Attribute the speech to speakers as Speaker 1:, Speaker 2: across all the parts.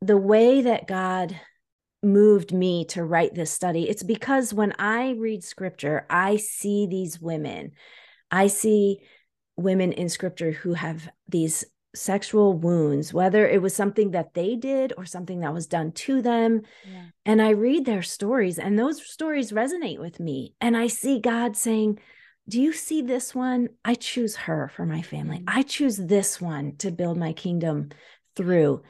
Speaker 1: the way that God moved me to write this study, it's because when I read scripture, I see these women. I see women in scripture who have these sexual wounds, whether it was something that they did or something that was done to them. Yeah. And I read their stories, and those stories resonate with me. And I see God saying, Do you see this one? I choose her for my family. Mm-hmm. I choose this one to build my kingdom through.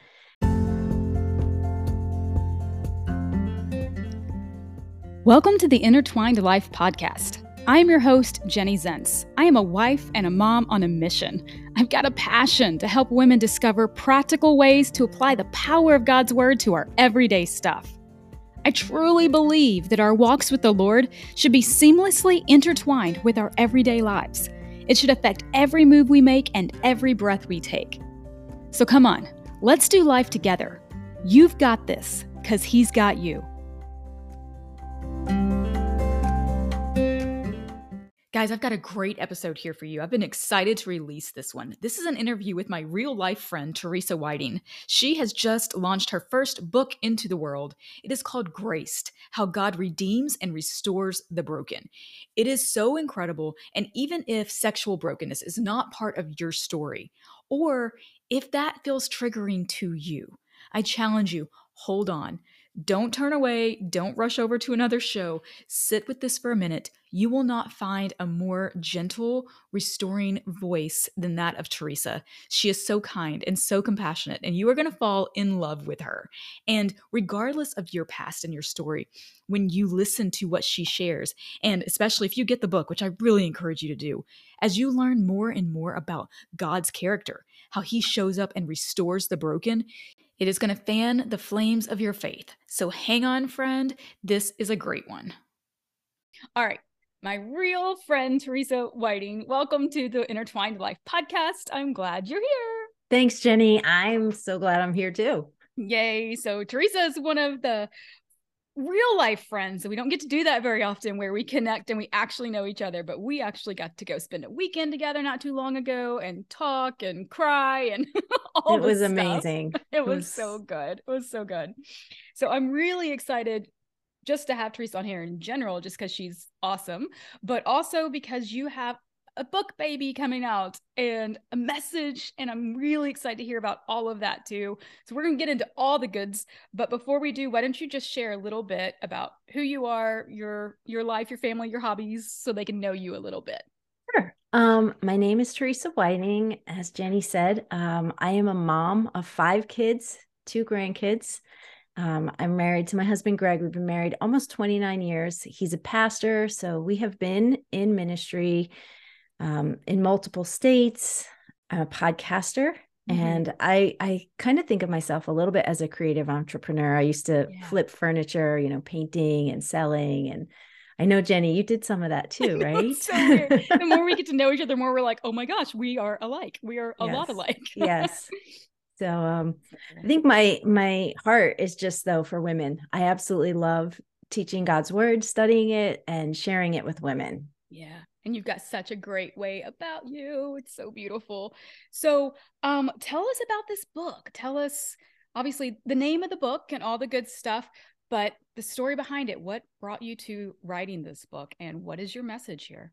Speaker 2: Welcome to the Intertwined Life podcast. I am your host, Jenny Zentz. I am a wife and a mom on a mission. I've got a passion to help women discover practical ways to apply the power of God's Word to our everyday stuff. I truly believe that our walks with the Lord should be seamlessly intertwined with our everyday lives. It should affect every move we make and every breath we take. So come on, let's do life together. You've got this, because He's got you. Guys, I've got a great episode here for you. I've been excited to release this one. This is an interview with my real life friend, Teresa Whiting. She has just launched her first book into the world. It is called Graced How God Redeems and Restores the Broken. It is so incredible. And even if sexual brokenness is not part of your story, or if that feels triggering to you, I challenge you hold on. Don't turn away. Don't rush over to another show. Sit with this for a minute. You will not find a more gentle, restoring voice than that of Teresa. She is so kind and so compassionate, and you are going to fall in love with her. And regardless of your past and your story, when you listen to what she shares, and especially if you get the book, which I really encourage you to do, as you learn more and more about God's character, how he shows up and restores the broken, it is going to fan the flames of your faith. So hang on, friend. This is a great one. All right. My real friend, Teresa Whiting, welcome to the Intertwined Life podcast. I'm glad you're here.
Speaker 1: Thanks, Jenny. I'm so glad I'm here too.
Speaker 2: Yay. So, Teresa is one of the real life friends. We don't get to do that very often where we connect and we actually know each other, but we actually got to go spend a weekend together not too long ago and talk and cry and all
Speaker 1: It was
Speaker 2: stuff.
Speaker 1: amazing.
Speaker 2: It, it was, was so good. It was so good. So I'm really excited just to have Teresa on here in general, just because she's awesome, but also because you have a book baby coming out and a message and i'm really excited to hear about all of that too so we're going to get into all the goods but before we do why don't you just share a little bit about who you are your your life your family your hobbies so they can know you a little bit
Speaker 1: sure um my name is teresa whiting as jenny said um i am a mom of five kids two grandkids um, I'm married to my husband, Greg. We've been married almost 29 years. He's a pastor. So we have been in ministry um, in multiple states. I'm a podcaster. Mm-hmm. And I I kind of think of myself a little bit as a creative entrepreneur. I used to yeah. flip furniture, you know, painting and selling and I know Jenny, you did some of that too, right?
Speaker 2: so the more we get to know each other, the more we're like, oh my gosh, we are alike. We are a
Speaker 1: yes.
Speaker 2: lot alike.
Speaker 1: yes. So um, I think my my heart is just though for women. I absolutely love teaching God's word, studying it, and sharing it with women.
Speaker 2: Yeah and you've got such a great way about you. It's so beautiful. So um tell us about this book. Tell us obviously the name of the book and all the good stuff but the story behind it. What brought you to writing this book and what is your message here?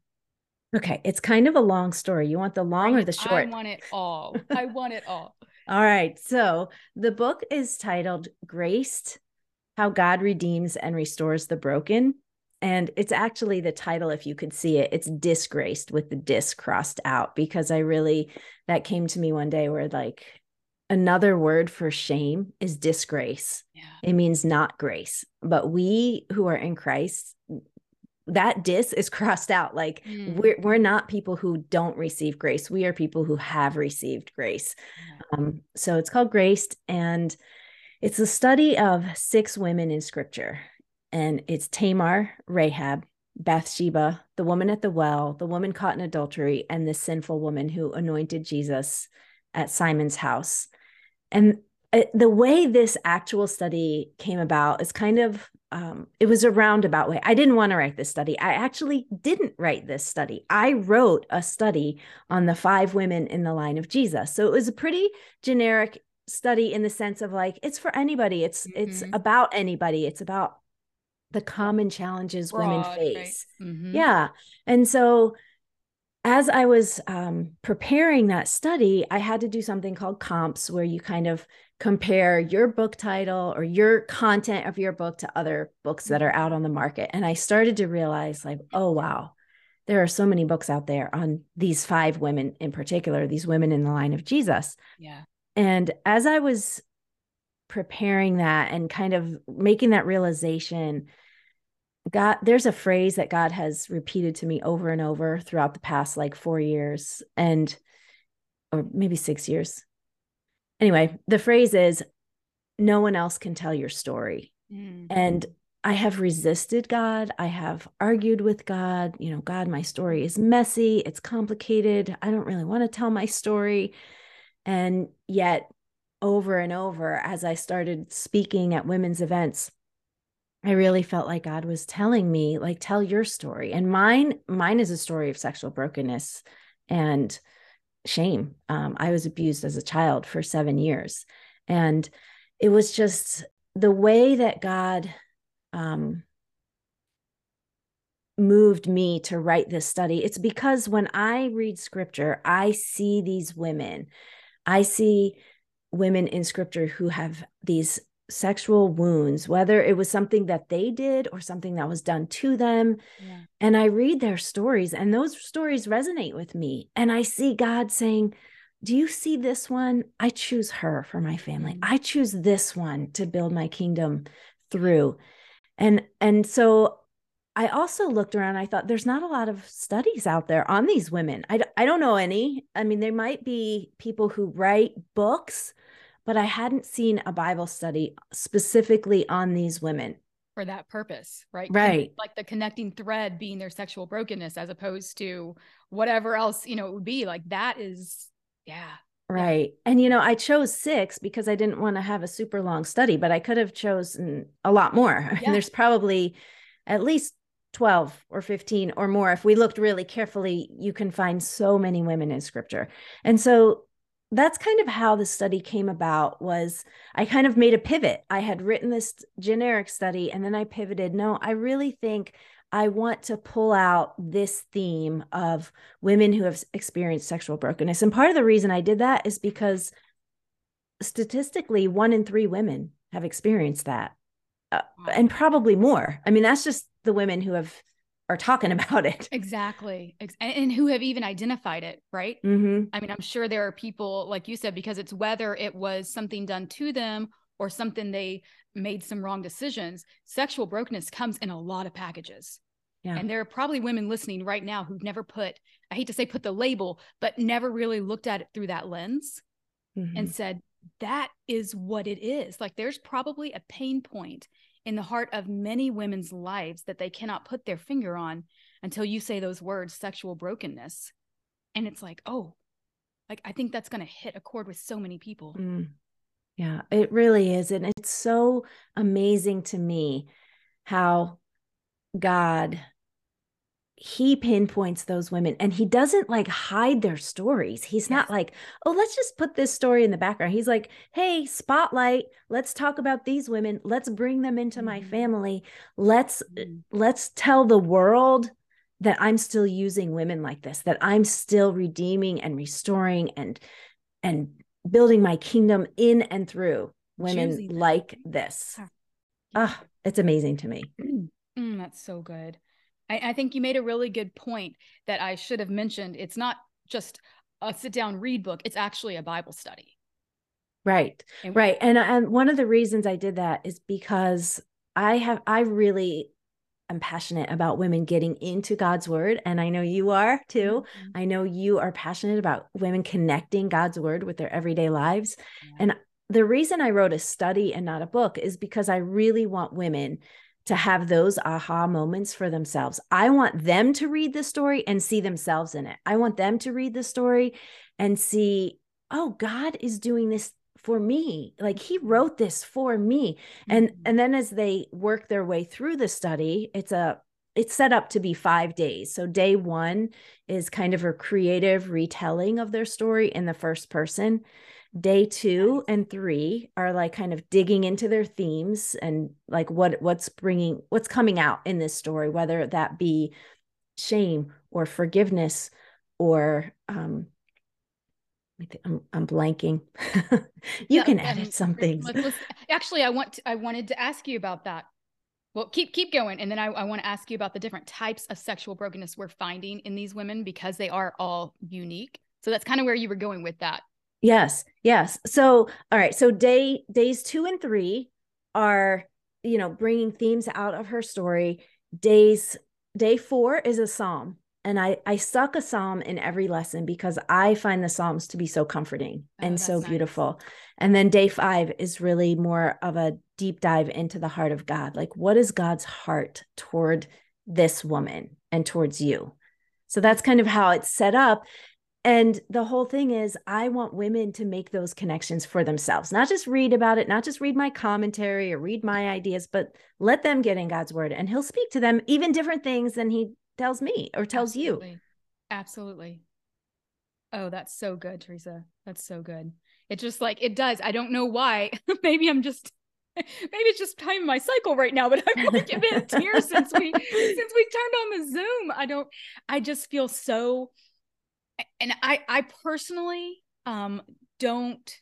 Speaker 1: Okay it's kind of a long story. You want the long or the short?
Speaker 2: i want it all. I want it all.
Speaker 1: All right so the book is titled graced how god redeems and restores the broken and it's actually the title if you could see it it's disgraced with the disc crossed out because i really that came to me one day where like another word for shame is disgrace yeah. it means not grace but we who are in christ that dis is crossed out like mm. we're, we're not people who don't receive grace we are people who have received grace yeah. um, so it's called graced and it's a study of six women in scripture and it's Tamar, Rahab, Bathsheba, the woman at the well, the woman caught in adultery, and the sinful woman who anointed Jesus at Simon's house. And uh, the way this actual study came about is kind of um, it was a roundabout way. I didn't want to write this study. I actually didn't write this study. I wrote a study on the five women in the line of Jesus. So it was a pretty generic study in the sense of like it's for anybody. It's mm-hmm. it's about anybody. It's about the common challenges Broad, women face. Right? Mm-hmm. Yeah. And so as I was um, preparing that study, I had to do something called comps, where you kind of compare your book title or your content of your book to other books that are out on the market. And I started to realize, like, oh, wow, there are so many books out there on these five women in particular, these women in the line of Jesus.
Speaker 2: Yeah.
Speaker 1: And as I was preparing that and kind of making that realization, God, there's a phrase that God has repeated to me over and over throughout the past like four years and, or maybe six years. Anyway, the phrase is, no one else can tell your story. Mm-hmm. And I have resisted God. I have argued with God. You know, God, my story is messy. It's complicated. I don't really want to tell my story. And yet, over and over, as I started speaking at women's events, I really felt like God was telling me, like, tell your story. And mine, mine is a story of sexual brokenness and shame. Um, I was abused as a child for seven years. And it was just the way that God um, moved me to write this study. It's because when I read scripture, I see these women. I see women in scripture who have these sexual wounds, whether it was something that they did or something that was done to them. Yeah. And I read their stories, and those stories resonate with me. And I see God saying, Do you see this one? I choose her for my family. Mm-hmm. I choose this one to build my kingdom through. And and so I also looked around. I thought there's not a lot of studies out there on these women. I, I don't know any. I mean, there might be people who write books but I hadn't seen a Bible study specifically on these women
Speaker 2: for that purpose, right?
Speaker 1: Right.
Speaker 2: Like the connecting thread being their sexual brokenness as opposed to whatever else, you know, it would be like that is, yeah.
Speaker 1: Right. And, you know, I chose six because I didn't want to have a super long study, but I could have chosen a lot more. Yeah. And there's probably at least 12 or 15 or more. If we looked really carefully, you can find so many women in scripture. And so that's kind of how the study came about was i kind of made a pivot i had written this generic study and then i pivoted no i really think i want to pull out this theme of women who have experienced sexual brokenness and part of the reason i did that is because statistically one in three women have experienced that uh, and probably more i mean that's just the women who have are talking about it.
Speaker 2: Exactly. And who have even identified it, right? Mm-hmm. I mean, I'm sure there are people, like you said, because it's whether it was something done to them or something they made some wrong decisions. Sexual brokenness comes in a lot of packages. Yeah. And there are probably women listening right now who've never put, I hate to say put the label, but never really looked at it through that lens mm-hmm. and said, that is what it is. Like there's probably a pain point in the heart of many women's lives that they cannot put their finger on until you say those words sexual brokenness. And it's like oh like i think that's going to hit a chord with so many people. Mm.
Speaker 1: yeah it really is. And it's so amazing to me how god he pinpoints those women and he doesn't like hide their stories. He's yes. not like, oh, let's just put this story in the background. He's like, hey, spotlight, let's talk about these women. Let's bring them into mm-hmm. my family. Let's mm-hmm. let's tell the world that I'm still using women like this, that I'm still redeeming and restoring and and building my kingdom in and through women like this. Ah, oh, it's amazing to me.
Speaker 2: Mm, that's so good. I, I think you made a really good point that I should have mentioned. It's not just a sit down read book, it's actually a Bible study.
Speaker 1: Right. And right. And and one of the reasons I did that is because I have I really am passionate about women getting into God's word and I know you are too. Mm-hmm. I know you are passionate about women connecting God's word with their everyday lives. Yeah. And the reason I wrote a study and not a book is because I really want women to have those aha moments for themselves. I want them to read the story and see themselves in it. I want them to read the story and see, oh, God is doing this for me. Like he wrote this for me. And mm-hmm. and then as they work their way through the study, it's a it's set up to be 5 days. So day 1 is kind of a creative retelling of their story in the first person. Day two and three are like kind of digging into their themes and like what what's bringing what's coming out in this story whether that be shame or forgiveness or um I'm, I'm blanking. you yeah, can edit some things.
Speaker 2: Actually, I want to, I wanted to ask you about that. Well, keep keep going, and then I, I want to ask you about the different types of sexual brokenness we're finding in these women because they are all unique. So that's kind of where you were going with that.
Speaker 1: Yes, yes. So, all right. So day days two and three are you know bringing themes out of her story. Days day four is a psalm, and I I suck a psalm in every lesson because I find the psalms to be so comforting oh, and so nice. beautiful. And then day five is really more of a deep dive into the heart of God. Like, what is God's heart toward this woman and towards you? So that's kind of how it's set up. And the whole thing is, I want women to make those connections for themselves, not just read about it, not just read my commentary or read my ideas, but let them get in God's word and He'll speak to them even different things than He tells me or tells
Speaker 2: Absolutely.
Speaker 1: you.
Speaker 2: Absolutely. Oh, that's so good, Teresa. That's so good. It just like it does. I don't know why. maybe I'm just maybe it's just time in my cycle right now, but I'm like a bit tears since we since we turned on the Zoom. I don't I just feel so and I I personally um don't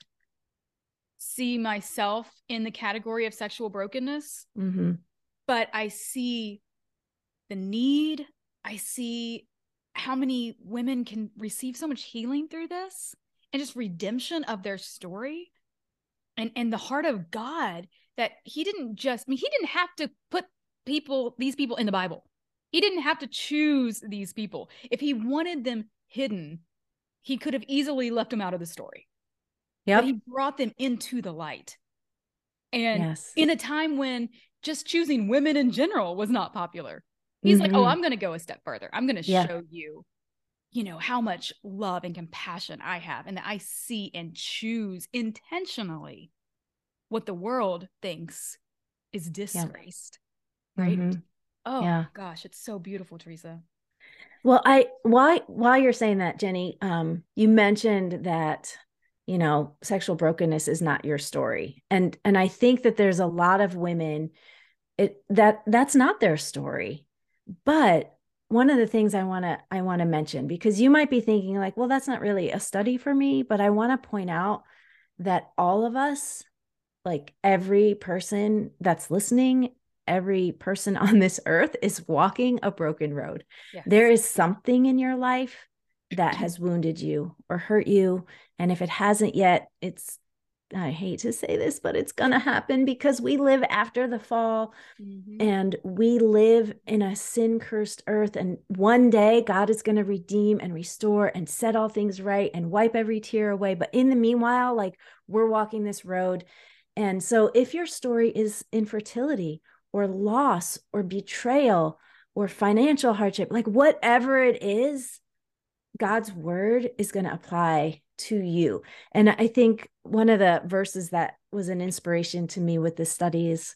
Speaker 2: see myself in the category of sexual brokenness. Mm-hmm. But I see the need. I see how many women can receive so much healing through this and just redemption of their story and and the heart of God that he didn't just I mean he didn't have to put people these people in the Bible. He didn't have to choose these people. If he wanted them hidden, he could have easily left them out of the story. Yeah. He brought them into the light. And yes. in a time when just choosing women in general was not popular. He's mm-hmm. like, "Oh, I'm going to go a step further. I'm going to yeah. show you you know how much love and compassion I have and that I see and choose intentionally what the world thinks is disgraced." Yeah. Right? Mm-hmm. Oh yeah. gosh, it's so beautiful, Teresa.
Speaker 1: Well, I why while you're saying that, Jenny, um, you mentioned that you know sexual brokenness is not your story, and and I think that there's a lot of women it that that's not their story, but one of the things I want to I want to mention because you might be thinking like, well, that's not really a study for me, but I want to point out that all of us, like every person that's listening every person on this earth is walking a broken road. Yes. There is something in your life that has wounded you or hurt you. And if it hasn't yet, it's, I hate to say this, but it's going to happen because we live after the fall mm-hmm. and we live in a sin cursed earth. And one day God is going to redeem and restore and set all things right and wipe every tear away. But in the meanwhile, like we're walking this road. And so if your story is infertility or loss or betrayal or financial hardship, like whatever it is, God's word is going to apply to you. And I think one of the verses that was an inspiration to me with this study is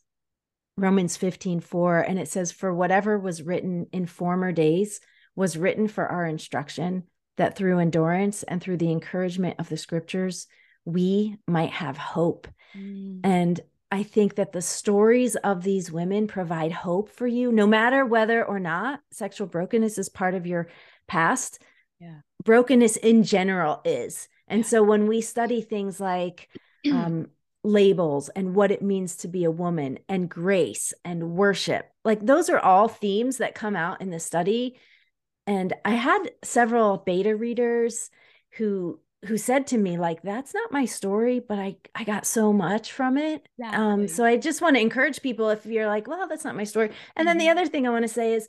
Speaker 1: Romans 15 4. And it says, For whatever was written in former days was written for our instruction, that through endurance and through the encouragement of the scriptures, we might have hope. Mm. And I think that the stories of these women provide hope for you, no matter whether or not sexual brokenness is part of your past. Yeah. Brokenness in general is. And so when we study things like um, labels and what it means to be a woman and grace and worship, like those are all themes that come out in the study. And I had several beta readers who who said to me like that's not my story but i i got so much from it um, exactly. um so i just want to encourage people if you're like well that's not my story and mm-hmm. then the mm-hmm. other thing i want to say is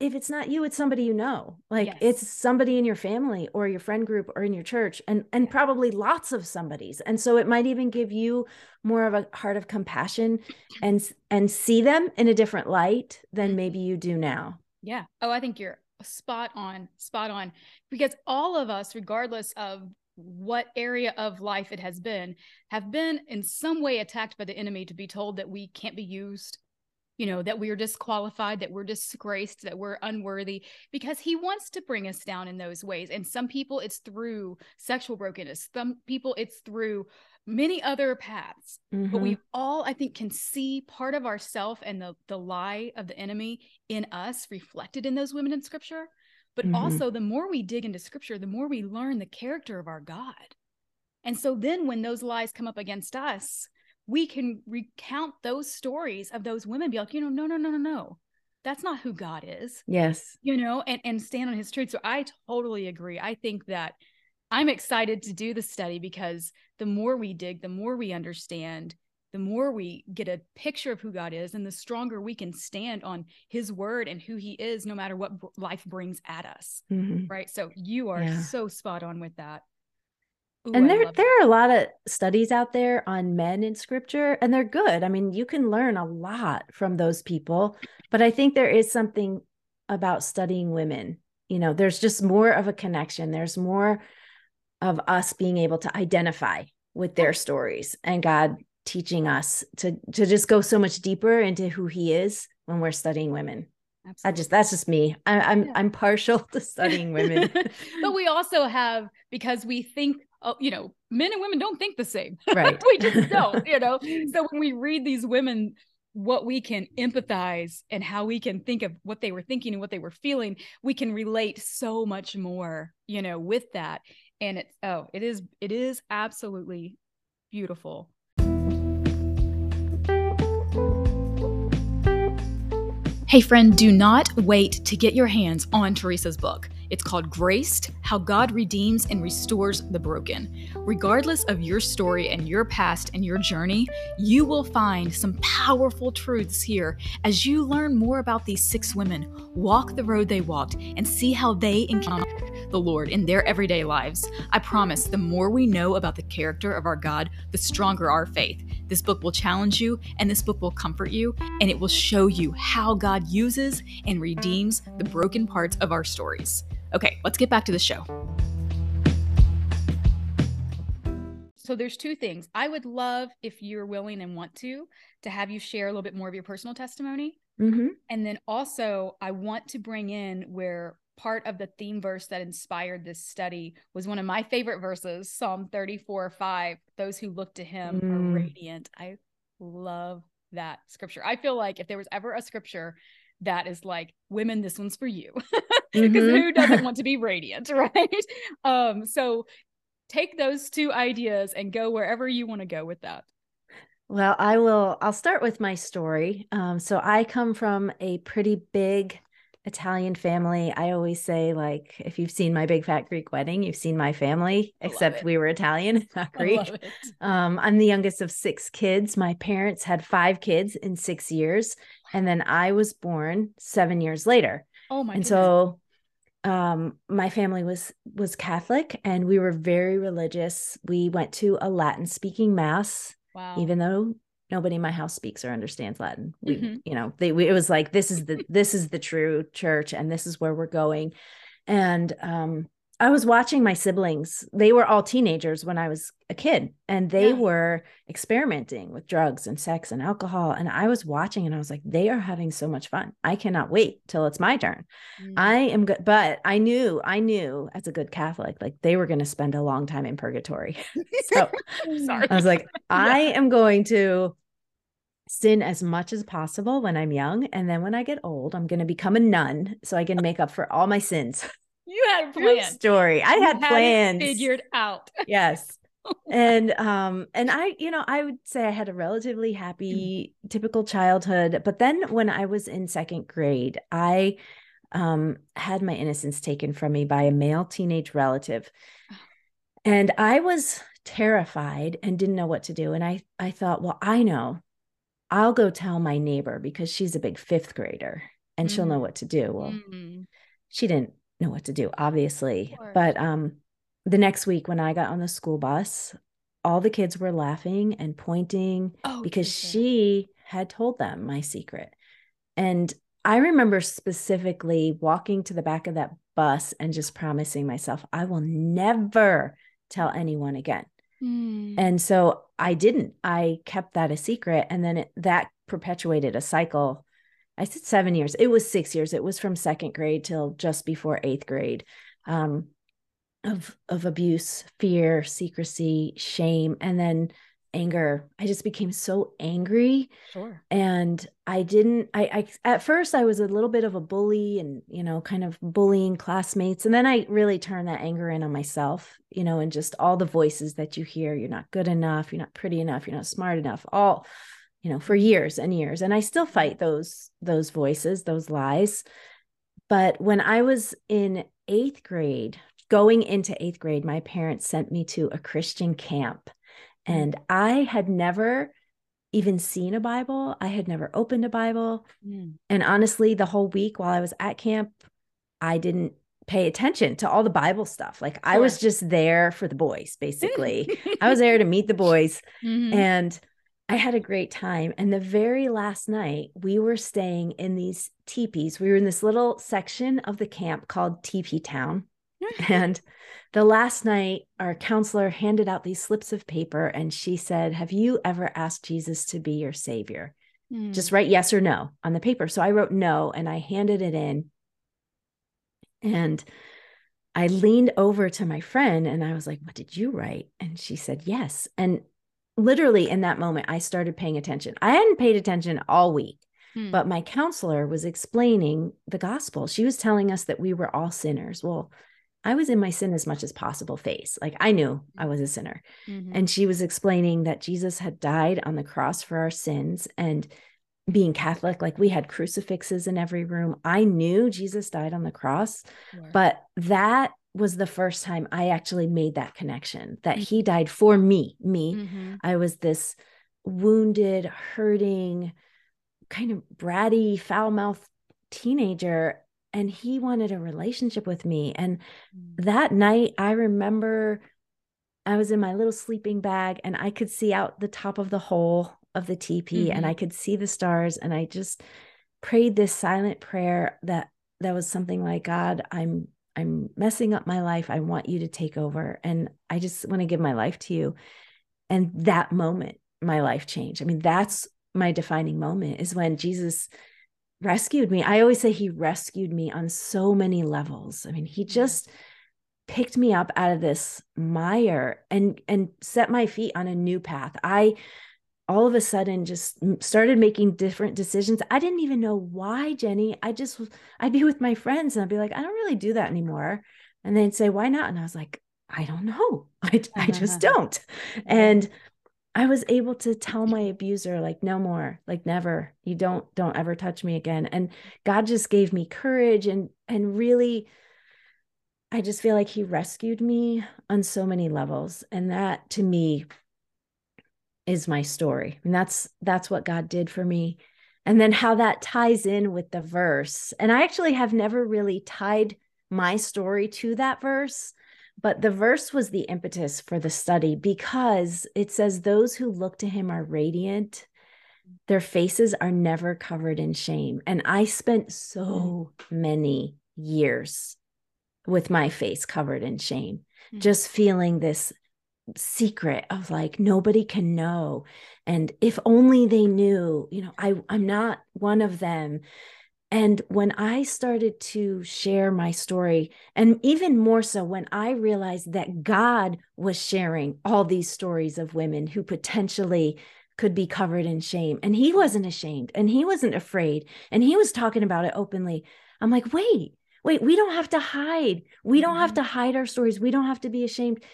Speaker 1: if it's not you it's somebody you know like yes. it's somebody in your family or your friend group or in your church and and probably lots of somebody's and so it might even give you more of a heart of compassion and and see them in a different light than mm-hmm. maybe you do now
Speaker 2: yeah oh i think you're spot on, spot on. Because all of us, regardless of what area of life it has been, have been in some way attacked by the enemy to be told that we can't be used, you know, that we're disqualified, that we're disgraced, that we're unworthy, because he wants to bring us down in those ways. And some people, it's through sexual brokenness. Some people, it's through many other paths. Mm-hmm. But we all, I think, can see part of ourself and the the lie of the enemy in us reflected in those women in scripture. But mm-hmm. also, the more we dig into scripture, the more we learn the character of our God. And so then when those lies come up against us, we can recount those stories of those women, be like, you know, no, no, no, no, no. That's not who God is.
Speaker 1: Yes.
Speaker 2: You know, and, and stand on his truth. So I totally agree. I think that I'm excited to do the study because the more we dig, the more we understand, the more we get a picture of who God is, and the stronger we can stand on His word and who He is, no matter what life brings at us. Mm-hmm. Right. So you are yeah. so spot on with that.
Speaker 1: Ooh, and there there are a lot of studies out there on men in scripture and they're good. I mean, you can learn a lot from those people, but I think there is something about studying women. You know, there's just more of a connection. There's more of us being able to identify with their stories and God teaching us to to just go so much deeper into who he is when we're studying women. Absolutely. I just that's just me. I, am I'm, yeah. I'm partial to studying women,
Speaker 2: but we also have because we think oh, you know, men and women don't think the same.
Speaker 1: Right.
Speaker 2: we just don't, you know. So when we read these women, what we can empathize and how we can think of what they were thinking and what they were feeling, we can relate so much more, you know, with that. And it's oh, it is it is absolutely beautiful. Hey, friend, do not wait to get your hands on Teresa's book. It's called Graced How God Redeems and Restores the Broken. Regardless of your story and your past and your journey, you will find some powerful truths here as you learn more about these six women, walk the road they walked, and see how they encountered the Lord in their everyday lives. I promise the more we know about the character of our God, the stronger our faith. This book will challenge you, and this book will comfort you, and it will show you how God uses and redeems the broken parts of our stories. Okay, let's get back to the show. So there's two things. I would love if you're willing and want to to have you share a little bit more of your personal testimony. Mm-hmm. And then also, I want to bring in where part of the theme verse that inspired this study was one of my favorite verses, Psalm 34 5. Those who look to him mm. are radiant. I love that scripture. I feel like if there was ever a scripture that is like, women, this one's for you. Because mm-hmm. who doesn't want to be radiant, right? Um, so take those two ideas and go wherever you want to go with that.
Speaker 1: Well, I will. I'll start with my story. Um, so I come from a pretty big Italian family. I always say, like, if you've seen my big fat Greek wedding, you've seen my family, except we were Italian, not Greek. Um, I'm the youngest of six kids. My parents had five kids in six years, and then I was born seven years later.
Speaker 2: Oh my!
Speaker 1: And goodness. so, um, my family was was Catholic, and we were very religious. We went to a Latin speaking mass. Wow. Even though nobody in my house speaks or understands Latin. We, mm-hmm. you know, they we, it was like this is the this is the true church and this is where we're going. And um I was watching my siblings. They were all teenagers when I was a kid and they yeah. were experimenting with drugs and sex and alcohol and I was watching and I was like they are having so much fun. I cannot wait till it's my turn. Mm. I am good but I knew I knew as a good Catholic like they were going to spend a long time in purgatory. so sorry. I was like I am going to sin as much as possible when I'm young. And then when I get old, I'm going to become a nun so I can make up for all my sins.
Speaker 2: You had a plan.
Speaker 1: story. I had, had plans
Speaker 2: figured out.
Speaker 1: yes. and um and I you know I would say I had a relatively happy mm. typical childhood but then when I was in second grade I um had my innocence taken from me by a male teenage relative and I was terrified and didn't know what to do and I I thought well I know I'll go tell my neighbor because she's a big fifth grader and mm-hmm. she'll know mm. what to do. Well, mm-hmm. she didn't know what to do, obviously. But um, the next week when I got on the school bus, all the kids were laughing and pointing oh, because she had told them my secret. And I remember specifically walking to the back of that bus and just promising myself, I will never tell anyone again. Mm. And so I didn't. I kept that a secret. And then it, that perpetuated a cycle I said seven years. It was six years. It was from second grade till just before eighth grade. Um, of of abuse, fear, secrecy, shame, and then anger. I just became so angry.
Speaker 2: Sure.
Speaker 1: And I didn't I I at first I was a little bit of a bully and you know kind of bullying classmates and then I really turned that anger in on myself, you know, and just all the voices that you hear, you're not good enough, you're not pretty enough, you're not smart enough, all you know, for years and years. And I still fight those those voices, those lies. But when I was in 8th grade, going into 8th grade, my parents sent me to a Christian camp Mm. And I had never even seen a Bible. I had never opened a Bible. Mm. And honestly, the whole week while I was at camp, I didn't pay attention to all the Bible stuff. Like sure. I was just there for the boys, basically. I was there to meet the boys. Mm-hmm. And I had a great time. And the very last night, we were staying in these teepees. We were in this little section of the camp called Teepee Town. and the last night, our counselor handed out these slips of paper and she said, Have you ever asked Jesus to be your savior? Mm. Just write yes or no on the paper. So I wrote no and I handed it in. And I leaned over to my friend and I was like, What did you write? And she said, Yes. And literally in that moment, I started paying attention. I hadn't paid attention all week. Hmm. But my counselor was explaining the gospel. She was telling us that we were all sinners. Well, I was in my sin as much as possible face. Like I knew I was a sinner. Mm-hmm. And she was explaining that Jesus had died on the cross for our sins and being Catholic, like we had crucifixes in every room. I knew Jesus died on the cross, sure. but that was the first time I actually made that connection that mm-hmm. he died for me. Me, mm-hmm. I was this wounded, hurting, kind of bratty, foul mouthed teenager and he wanted a relationship with me. And mm. that night, I remember I was in my little sleeping bag and I could see out the top of the hole of the teepee mm-hmm. and I could see the stars. And I just prayed this silent prayer that that was something like, God, I'm I'm messing up my life. I want you to take over. And I just want to give my life to you. And that moment, my life changed. I mean, that's my defining moment is when Jesus rescued me. I always say he rescued me on so many levels. I mean, he mm-hmm. just picked me up out of this mire and and set my feet on a new path. I all of a sudden just started making different decisions. I didn't even know why, Jenny. I just I'd be with my friends and I'd be like, I don't really do that anymore. And they'd say, why not? And I was like, I don't know. I, I just don't. And I was able to tell my abuser like no more, like never. You don't don't ever touch me again. And God just gave me courage and and really I just feel like he rescued me on so many levels and that to me is my story. And that's that's what God did for me. And then how that ties in with the verse. And I actually have never really tied my story to that verse but the verse was the impetus for the study because it says, Those who look to him are radiant, their faces are never covered in shame. And I spent so many years with my face covered in shame, mm-hmm. just feeling this secret of like nobody can know and if only they knew you know i i'm not one of them and when I started to share my story, and even more so when I realized that God was sharing all these stories of women who potentially could be covered in shame, and He wasn't ashamed and He wasn't afraid, and He was talking about it openly, I'm like, wait, wait, we don't have to hide. We don't have mm-hmm. to hide our stories. We don't have to be ashamed.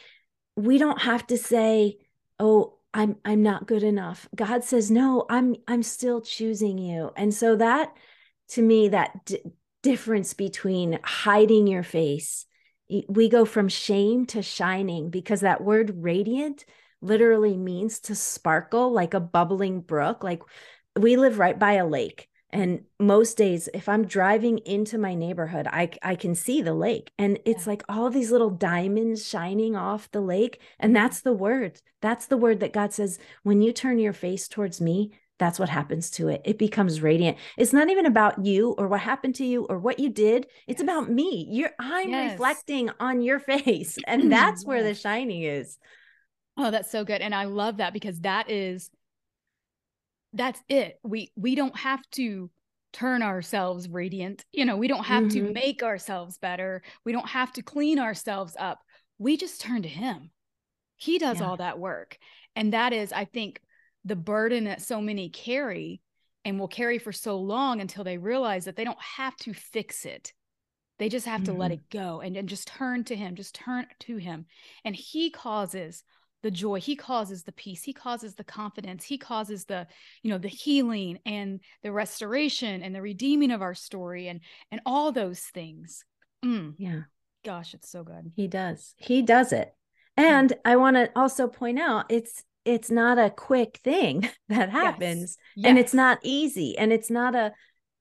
Speaker 1: We don't have to say, oh, I'm I'm not good enough. God says, "No, I'm I'm still choosing you." And so that to me that d- difference between hiding your face we go from shame to shining because that word radiant literally means to sparkle like a bubbling brook like we live right by a lake and most days if i'm driving into my neighborhood i i can see the lake and it's yeah. like all these little diamonds shining off the lake and that's the word that's the word that god says when you turn your face towards me that's what happens to it. It becomes radiant. It's not even about you or what happened to you or what you did. It's about me. You're I'm yes. reflecting on your face. And that's where the shining is.
Speaker 2: Oh, that's so good. And I love that because that is that's it. We we don't have to turn ourselves radiant. You know, we don't have
Speaker 1: Mhm.
Speaker 2: to make ourselves better. We don't have to clean ourselves up. We just turn to him. He does
Speaker 1: Yeah.
Speaker 2: all that work. And that is, I think, the burden that so many carry and will carry for so long until they realize that they don't have to fix it. They just have to let
Speaker 1: Mhm.
Speaker 2: it go and, and just turn to him, just turn to him. And he causes the joy, he causes the peace, he causes the confidence, he causes the, you know, the healing and the restoration and the redeeming of our story and and all those things. Mm,
Speaker 1: Yeah.
Speaker 2: gosh, it's so good.
Speaker 1: He does. He does it. And I want to also point out it's it's not a quick thing that happens and it's not easy and it's not a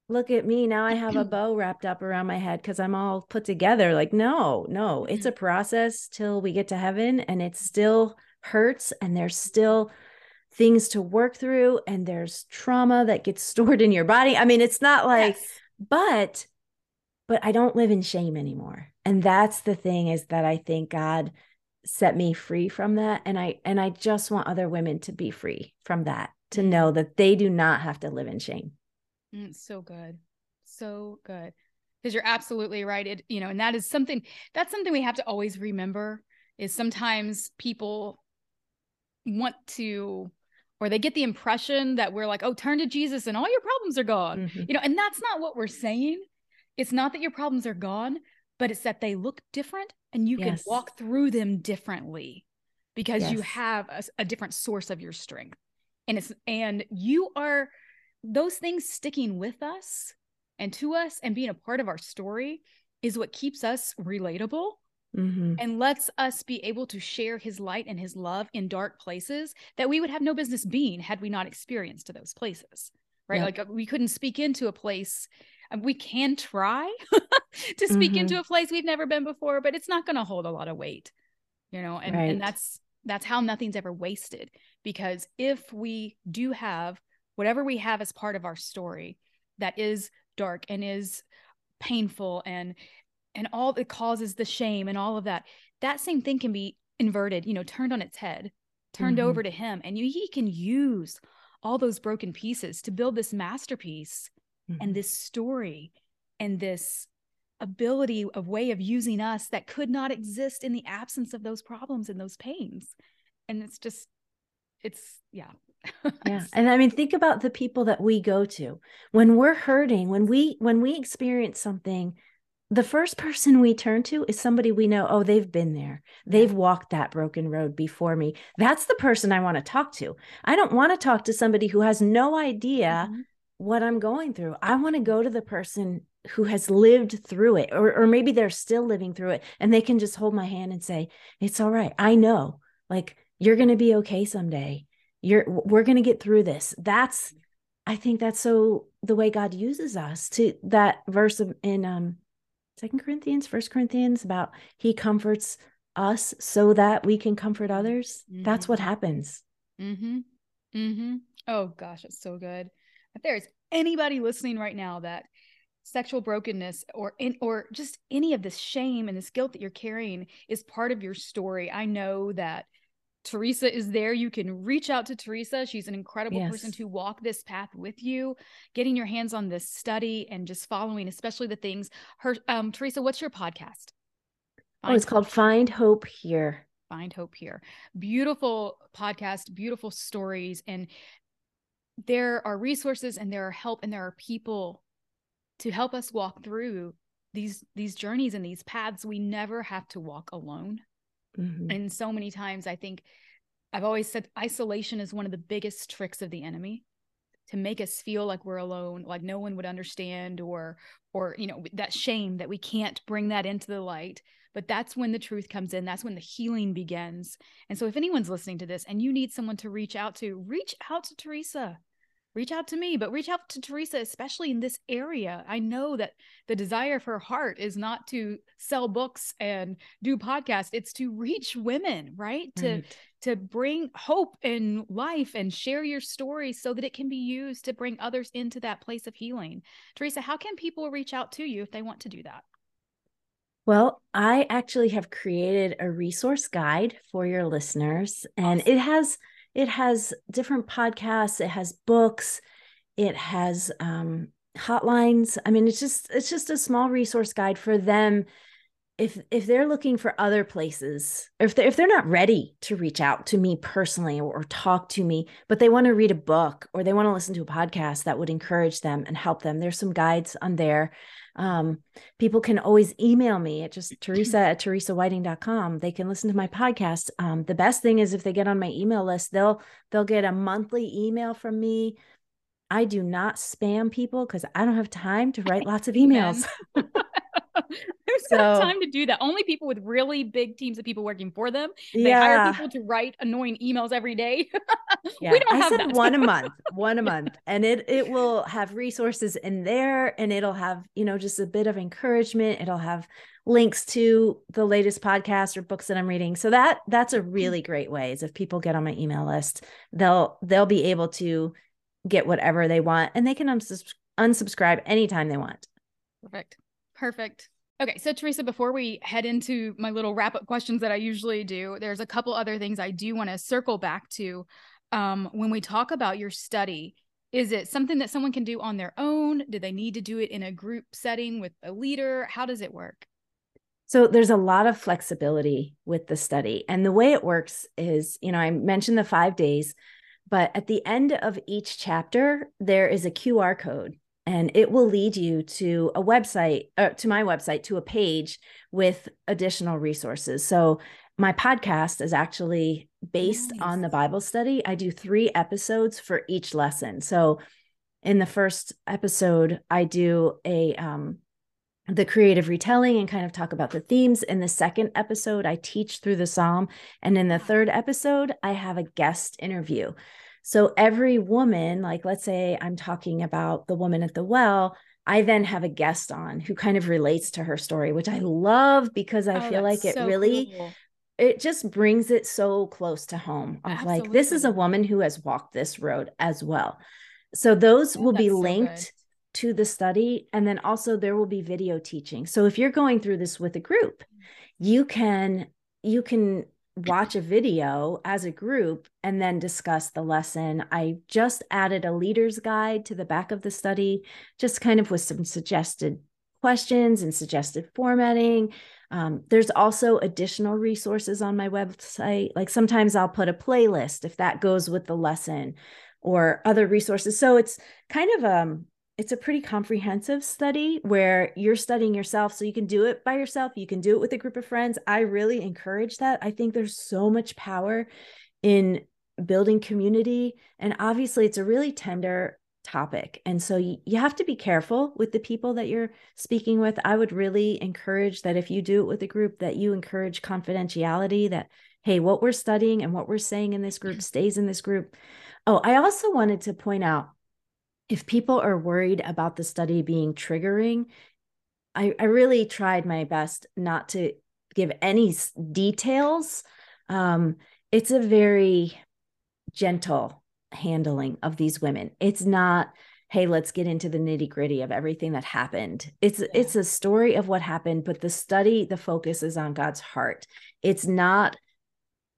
Speaker 1: look at me now I have a bow wrapped up around my head cuz I'm all put together like no, no, it's a process till we get to heaven and it's still hurts and there's still things to work through and there's trauma that gets stored in your body. I mean, it's not like
Speaker 2: Yes.
Speaker 1: but but I don't live in shame anymore. And that's the thing is that I think God set me free from that and I and I just want other women to be free from that to know that they do not have to live in shame.
Speaker 2: Mm, so good. So good. Because you're absolutely right. It, you know, and that is something that's something we have to always remember is sometimes people want to or they get the impression that we're like, oh, turn to Jesus and all your problems are gone.
Speaker 1: Mhm.
Speaker 2: You know, and that's not what we're saying. It's not that your problems are gone, but it's that they look different and you
Speaker 1: Yes.
Speaker 2: can walk through them differently because you
Speaker 1: Yes.
Speaker 2: have a, different source of your strength. And it's and you are those things sticking with us and to us and being a part of our story is what keeps us relatable
Speaker 1: Mhm.
Speaker 2: and lets us be able to share his light and his love in dark places that we would have no business being had we not experienced those places right
Speaker 1: Yep.
Speaker 2: like uh, we couldn't speak into a place uh, we can try to speak into
Speaker 1: Mhm.
Speaker 2: a place we've never been before but it's not going to hold a lot of weight you know and
Speaker 1: Right.
Speaker 2: and that's that's how nothing's ever wasted because if we do have whatever we have as part of our story that is dark and is painful and and all it causes the shame and all of that that same thing can be inverted you know turned on its head turned
Speaker 1: Mhm.
Speaker 2: over to him and you, he can use all those broken pieces to build this masterpiece
Speaker 1: Mhm.
Speaker 2: and this story and this ability of way of using us that could not exist in the absence of those problems and those pains and it's just it's yeah
Speaker 1: Yeah. And I mean think about the people that we go to. When we're hurting, when we when we experience something, the first person we turn to is somebody we know, oh, they've been there. They've walked that broken road before me. That's the person I want to talk to. I don't want to talk to somebody who has no idea
Speaker 2: Mhm.
Speaker 1: what I'm going through. I want to go to the person who has lived through it, or, or maybe they're still living through it, and they can just hold my hand and say, It's all right. I know, like, you're going to be okay someday. You're, we're going to get through this. That's, I think that's so the way God uses us to that verse in, um, Second Corinthians, First Corinthians about He comforts us so that we can comfort others. That's what happens.
Speaker 2: Mm-hmm. Mm-hmm. Oh gosh, it's so good. If there's anybody listening right now that sexual brokenness or in or just any of this shame and this guilt that you're carrying is part of your story, I know that Teresa is there. You can reach out to Teresa. She's an incredible person to walk this path with you, getting your hands on this study and just following, especially the things her um Teresa, what's your podcast?
Speaker 1: Oh, it's
Speaker 2: Find
Speaker 1: called Find Hope Here.
Speaker 2: Find Hope Here. Beautiful podcast, beautiful stories. And there are resources and there are help and there are people to help us walk through these these journeys and these paths we never have to walk alone
Speaker 1: Mhm.
Speaker 2: and so many times i think i've always said isolation is one of the biggest tricks of the enemy to make us feel like we're alone like no one would understand or or you know that shame that we can't bring that into the light. But that's when the truth comes in. That's when the healing begins. And so if anyone's listening to this and you need someone to reach out to reach out to teresa reach out to me but reach out to teresa especially in this area i know that the desire of her heart is not to sell books and do podcasts it's to reach women right to to bring hope and life and share your story so that it can be used to bring others into that place of healing. Teresa, how can people reach out to you if they want to do that?
Speaker 1: Well, I actually have created a resource guide for your listeners and
Speaker 2: Awesome.
Speaker 1: it has it has different podcasts, it has books, it has um hotlines. I mean, it's just it's just a small resource guide for them if if they're looking for other places or if they if they're not ready to reach out to me personally or, or talk to me but they want to read a book or they want to listen to a podcast that would encourage them and help them there's some guides on there um, people can always email me at just teresa at teresawhiting.com they can listen to my podcast. Um, the best thing is if they get on my email list they'll they'll get a monthly email from me. I do not spam people because I don't have time to write lots of emails.
Speaker 2: There's so, no time to do that. Only people with really big teams of people working for them. They yeah. hire people to write annoying emails every day.
Speaker 1: yeah. We don't I have said that. one a month, one a month. And it it will have resources in there and it'll have, you know, just a bit of encouragement. It'll have links to the latest podcast or books that I'm reading. So that that's a mm. really great way is if people get on my email list, they'll they'll be able to get whatever they want and they can unsubs- unsubscribe anytime they want.
Speaker 2: Perfect. Perfect. Okay, so Teresa, before we head into my little wrap up questions that I usually do, there's a couple other things I do want to circle back to. Um, when we talk about your study, is it something that someone can do on their own? Do they need to do it in a group setting with a leader? How does it work?
Speaker 1: So there's a lot of flexibility with the study. And the way it works is, you know, I mentioned the five days, but at the end of each chapter, there is a QR code and it will lead you to a website uh, to my website to a page with additional resources so my podcast is actually based nice. on the bible study i do three episodes for each lesson so in the first episode i do a um, the creative retelling and kind of talk about the themes. In the second episode, I teach through the psalm. And in the third episode, I have a guest interview. So every woman, like let's say I'm talking about the woman at the well, I then have a guest on who kind of relates to her story, which I love because I oh, feel like it so really cool. it just brings it so close to home of Absolutely. like this is a woman who has walked this road as well. So those oh, will be linked so to the study and then also there will be video teaching. So if you're going through this with a group, you can you can watch a video as a group and then discuss the lesson. I just added a leader's guide to the back of the study, just kind of with some suggested questions and suggested formatting. Um, there's also additional resources on my website. Like sometimes I'll put a playlist if that goes with the lesson or other resources. So it's kind of um, it's a pretty comprehensive study where you're studying yourself so you can do it by yourself you can do it with a group of friends. I really encourage that. I think there's so much power in building community and obviously it's a really tender topic and so you, you have to be careful with the people that you're speaking with. I would really encourage that if you do it with a group that you encourage confidentiality that hey what we're studying and what we're saying in this group mm-hmm. stays in this group. Oh i also wanted to point out if people are worried about the study being triggering, I, I really tried my best not to give any details. Um, it's a very gentle handling of these women. It's not, hey, let's get into the nitty gritty of everything that happened. It's yeah. it's a story of what happened, but the study, the focus is on God's heart. It's not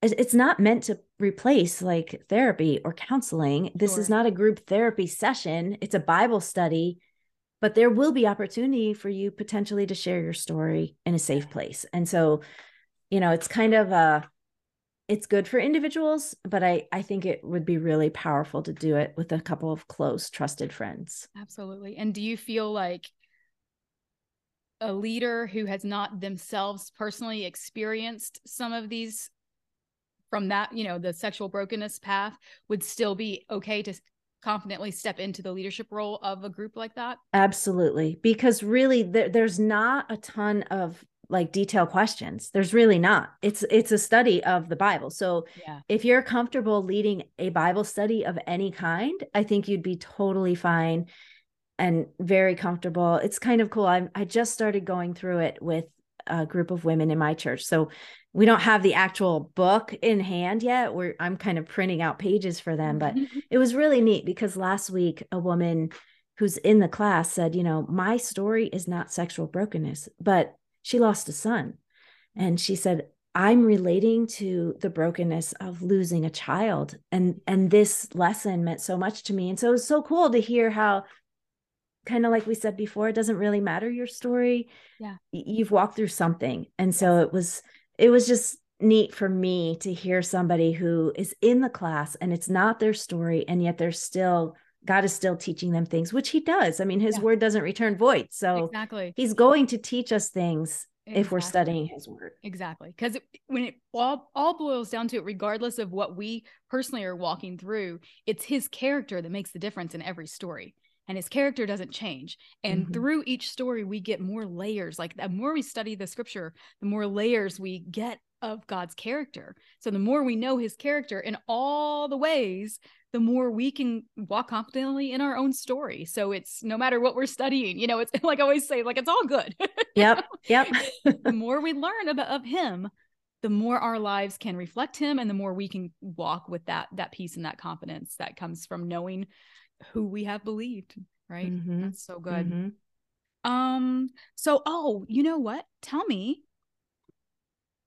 Speaker 1: it's not meant to replace like therapy or counseling. This sure. is not a group therapy session, it's a Bible study, but there will be opportunity for you potentially to share your story in a safe place. And so, you know, it's kind of a it's good for individuals, but I I think it would be really powerful to do it with a couple of close trusted friends.
Speaker 2: Absolutely. And do you feel like a leader who has not themselves personally experienced some of these from that, you know, the sexual brokenness path would still be okay to confidently step into the leadership role of a group like that?
Speaker 1: Absolutely. Because really there, there's not a ton of like detailed questions. There's really not. It's it's a study of the Bible. So yeah. if you're comfortable leading a Bible study of any kind, I think you'd be totally fine and very comfortable. It's kind of cool. I I just started going through it with a group of women in my church. So we don't have the actual book in hand yet. We're I'm kind of printing out pages for them, but mm-hmm. it was really neat because last week a woman who's in the class said, you know, my story is not sexual brokenness, but she lost a son. And she said, I'm relating to the brokenness of losing a child. And and this lesson meant so much to me. And so it was so cool to hear how kind of like we said before, it doesn't really matter your story.
Speaker 2: Yeah.
Speaker 1: You've walked through something. And so it was, it was just neat for me to hear somebody who is in the class and it's not their story. And yet they're still, God is still teaching them things, which he does. I mean, his yeah. word doesn't return void. So
Speaker 2: exactly.
Speaker 1: he's going to teach us things Exactly. if we're studying his word.
Speaker 2: Exactly. Because when it all, all boils down to it, regardless of what we personally are walking through, it's his character that makes the difference in every story. And his character doesn't change. And mm-hmm. through each story, we get more layers. Like the more we study the scripture, the more layers we get of God's character. So the more we know his character in all the ways, the more we can walk confidently in our own story. So it's no matter what we're studying, you know, it's like I always say, like it's all good.
Speaker 1: Yep. Yep.
Speaker 2: the more we learn about of him, the more our lives can reflect him and the more we can walk with that that peace and that confidence that comes from knowing who we have believed, right? Mm-hmm. That's so good. Mm-hmm. Um so oh, you know what? Tell me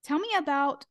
Speaker 2: tell me about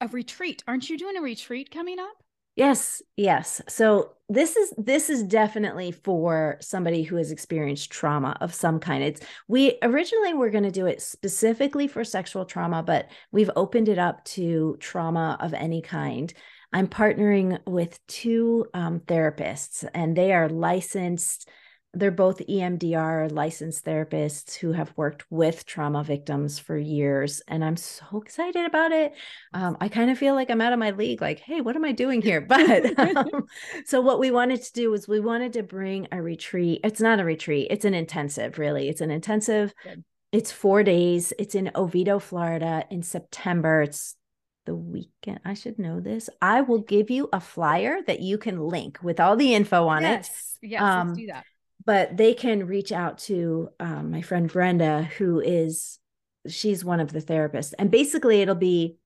Speaker 2: a retreat. Aren't you doing a retreat coming up?
Speaker 1: Yes, yes. So this is this is definitely for somebody who has experienced trauma of some kind. It's we originally were going to do it specifically for sexual trauma, but we've opened it up to trauma of any kind. I'm partnering with two um, therapists, and they are licensed they're both EMDR licensed therapists who have worked with trauma victims for years. And I'm so excited about it. Um, I kind of feel like I'm out of my league, like, hey, what am I doing here? But um, so, what we wanted to do was we wanted to bring a retreat. It's not a retreat, it's an intensive, really. It's an intensive. Good. It's four days. It's in Oviedo, Florida in September. It's the weekend. I should know this. I will give you a flyer that you can link with all the info on
Speaker 2: yes.
Speaker 1: it.
Speaker 2: Yes, um, let's do that
Speaker 1: but they can reach out to um, my friend Brenda, who is she's one of the therapists, and basically it'll be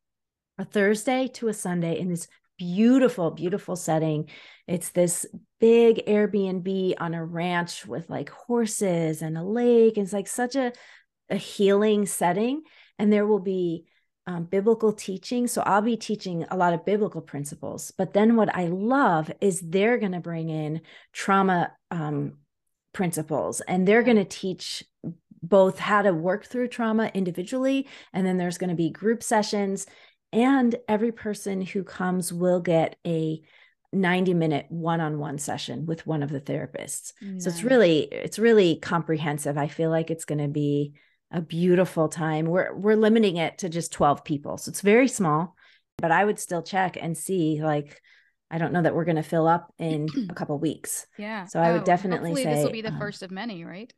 Speaker 1: a Thursday to a Sunday in this beautiful, beautiful setting. It's this big Airbnb on a ranch with like horses and a lake. It's like such a a healing setting, and there will be um, biblical teaching. So I'll be teaching a lot of biblical principles. But then what I love is they're going to bring in trauma um, principles and they're going to teach both how to work through trauma individually and then there's going to be group sessions and every person who comes will get a 90 minute one-on-one session with one of the therapists nice. so it's really it's really comprehensive i feel like it's going to be a beautiful time we're we're limiting it to just 12 people so it's very small but i would still check and see like I don't know that we're going to fill up in a couple weeks.
Speaker 2: Yeah.
Speaker 1: So I would oh, definitely say
Speaker 2: this will be the um, first of many, right?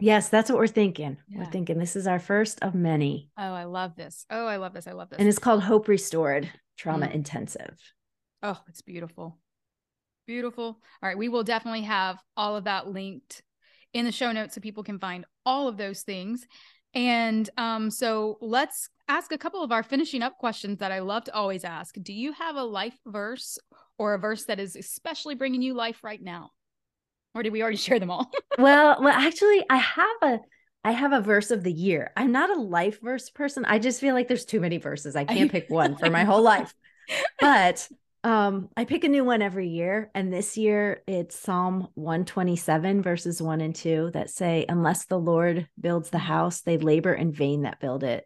Speaker 1: Yes, that's what we're thinking. Yeah. We're thinking this is our first of many.
Speaker 2: Oh, I love this. Oh, I love this. I love this.
Speaker 1: And it's called Hope Restored Trauma mm. Intensive.
Speaker 2: Oh, it's beautiful. Beautiful. All right. We will definitely have all of that linked in the show notes so people can find all of those things. And um, so let's ask a couple of our finishing up questions that I love to always ask. Do you have a life verse or a verse that is especially bringing you life right now? Or did we already share them all?
Speaker 1: well, well, actually, I have a I have a verse of the year. I'm not a life verse person. I just feel like there's too many verses. I can't pick one for my whole life. But um, I pick a new one every year. And this year it's Psalm 127, verses one and two that say, Unless the Lord builds the house, they labor in vain that build it.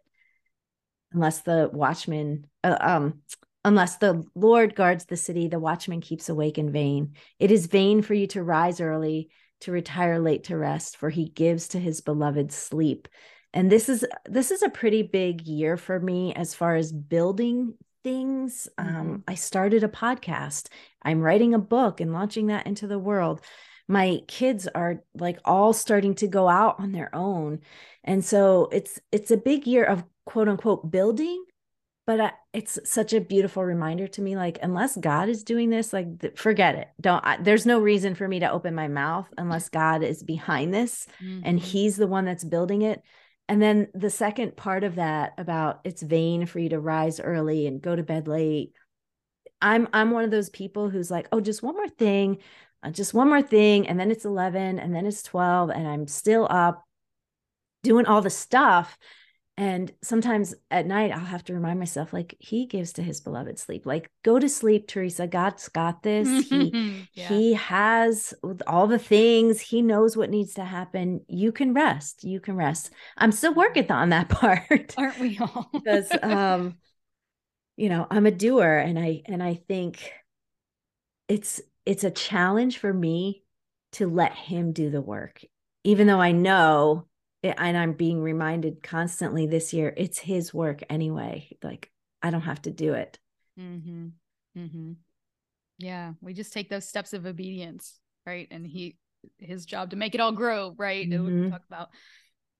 Speaker 1: Unless the watchman, uh, um, unless the Lord guards the city, the watchman keeps awake in vain. It is vain for you to rise early, to retire late to rest, for he gives to his beloved sleep. And this is this is a pretty big year for me as far as building things. Mm-hmm. Um, I started a podcast. I'm writing a book and launching that into the world. My kids are like all starting to go out on their own. And so it's it's a big year of quote unquote building, but I, it's such a beautiful reminder to me like unless God is doing this like th- forget it. Don't I, there's no reason for me to open my mouth unless God is behind this mm-hmm. and he's the one that's building it and then the second part of that about it's vain for you to rise early and go to bed late. I'm I'm one of those people who's like, oh, just one more thing, uh, just one more thing, and then it's 11, and then it's 12, and I'm still up doing all the stuff. And sometimes at night i'll have to remind myself like he gives to his beloved sleep. Like go to sleep teresa. God's got this. He yeah. he has all the things. He knows what needs to happen. You can rest. You can rest. I'm still working on that part
Speaker 2: aren't we all?
Speaker 1: because um you know i'm a doer and i and i think it's it's a challenge for me to let him do the work even though i know and I'm being reminded constantly this year, it's his work anyway. Like I don't have to do it.
Speaker 2: Mm-hmm. Mm-hmm. Yeah, we just take those steps of obedience, right? And he, his job to make it all grow, right? Mm-hmm. Talk about.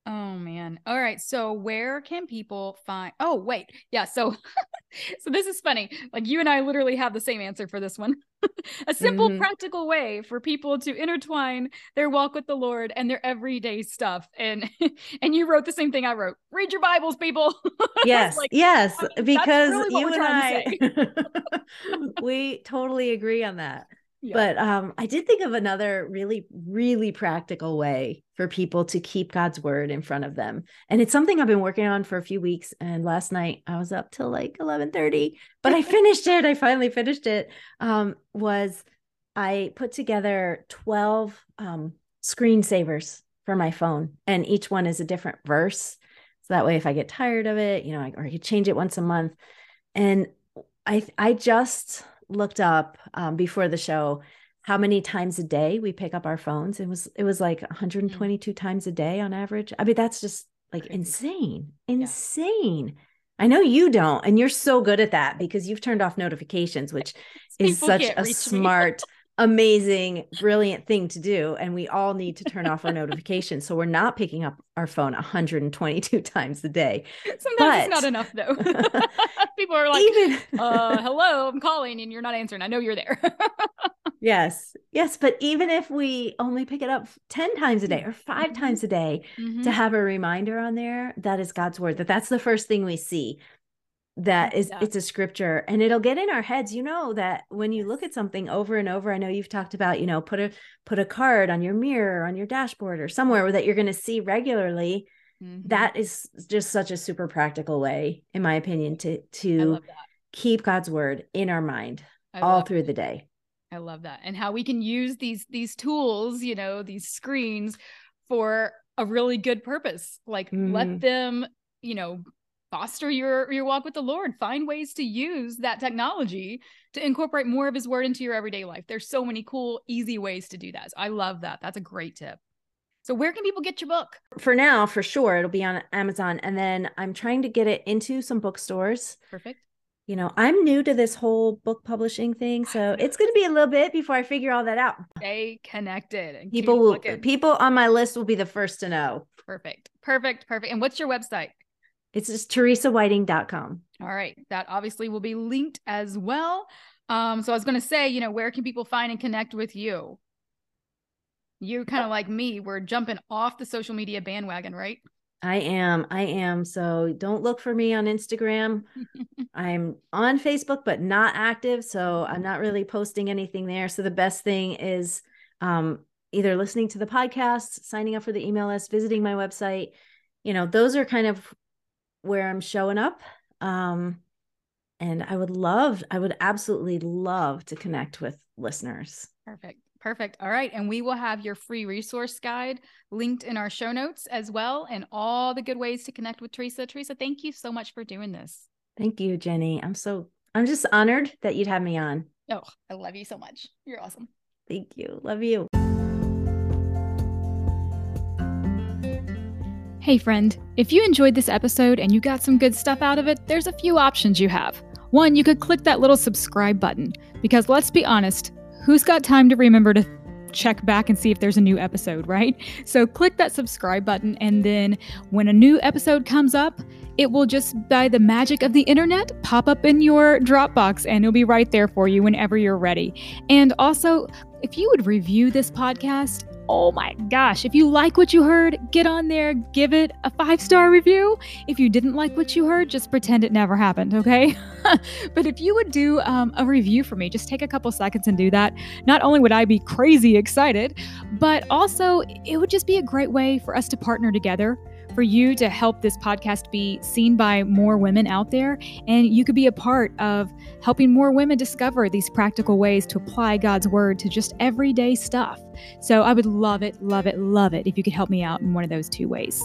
Speaker 2: Oh man. All right. So where can people find? Oh wait, yeah. So, so this is funny. Like you and I literally have the same answer for this one. a simple mm-hmm. practical way for people to intertwine their walk with the lord and their everyday stuff and and you wrote the same thing i wrote read your bibles people
Speaker 1: yes like, yes I mean, because really you and i we totally agree on that But um, I did think of another really, really practical way for people to keep God's word in front of them. And it's something I've been working on for a few weeks. And last night I was up till like 1130, but I finished it. I finally finished it. Um, was I put together 12 um, screensavers for my phone, and each one is a different verse. So that way, if I get tired of it, you know, I, or I could change it once a month. And I, I just looked up um, before the show how many times a day we pick up our phones. It was it was like 122 mm. times a day on average. I mean, that's just like insane, insane. Yeah. I know you don't, and you're so good at that because you've turned off notifications, which is such a smart amazing, brilliant thing to do. And we all need to turn off our notifications. So we're not picking up our phone 122 times a day.
Speaker 2: Sometimes but... it's not enough though. People are like, Even... uh, hello, I'm calling and you're not answering. I know you're there.
Speaker 1: yes. Yes. But even if we only pick it up 10 times a day or 5 mm-hmm. times a day mm-hmm. to have a reminder on there, that is God's word, that that's the first thing we see that is yeah. it's a scripture and it'll get in our heads you know that when you look at something over and over i know you've talked about you know put a put a card on your mirror on your dashboard or somewhere that you're going to see regularly mm-hmm. that is just such a super practical way in my opinion to to keep god's word in our mind all through the day
Speaker 2: i love that and how we can use these these tools you know these screens for a really good purpose like mm-hmm. let them you know foster your your walk with the lord. Find ways to use that technology to incorporate more of his word into your everyday life. There's so many cool easy ways to do that. So i love that. That's a great tip. So where can people get your book?
Speaker 1: For now for sure it'll be on amazon. And then i'm trying to get it into some bookstores.
Speaker 2: Perfect.
Speaker 1: You know i'm new to this whole book publishing thing so it's going to be a little bit before i figure all that out.
Speaker 2: Stay connected and
Speaker 1: people will looking. people on my list will be the first to know.
Speaker 2: Perfect. Perfect. Perfect. And what's your website
Speaker 1: it's just teresawhiting.com.
Speaker 2: All right. That obviously will be linked as well. Um, so I was going to say, you know, where can people find and connect with you? You're kind of like me. We're jumping off the social media bandwagon, right?
Speaker 1: I am. I am. So don't look for me on Instagram. I'm on Facebook, but not active. So I'm not really posting anything there. So the best thing is um, either listening to the podcast, signing up for the email list, visiting my website. You know, those are kind of where I'm showing up. Um, and I would love, I would absolutely love to connect with listeners.
Speaker 2: Perfect. Perfect. All right. And we will have your free resource guide linked in our show notes as well, and all the good ways to connect with Teresa. Teresa, thank you so much for doing this.
Speaker 1: Thank you, Jenny. I'm so, I'm just honored that you'd have me on.
Speaker 2: Oh, I love you so much. You're awesome.
Speaker 1: Thank you. Love you.
Speaker 2: Hey, friend, if you enjoyed this episode and you got some good stuff out of it, there's a few options you have. One, you could click that little subscribe button, because let's be honest, who's got time to remember to check back and see if there's a new episode, right? So click that subscribe button, and then when a new episode comes up, it will just, by the magic of the internet, pop up in your Dropbox and it'll be right there for you whenever you're ready. And also, if you would review this podcast, oh my gosh, if you like what you heard, get on there, give it a five star review. If you didn't like what you heard, just pretend it never happened, okay? but if you would do um, a review for me, just take a couple seconds and do that. Not only would I be crazy excited, but also it would just be a great way for us to partner together for you to help this podcast be seen by more women out there. And you could be a part of helping more women discover these practical ways to apply God's word to just everyday stuff. So I would love it, love it, love it if you could help me out in one of those two ways.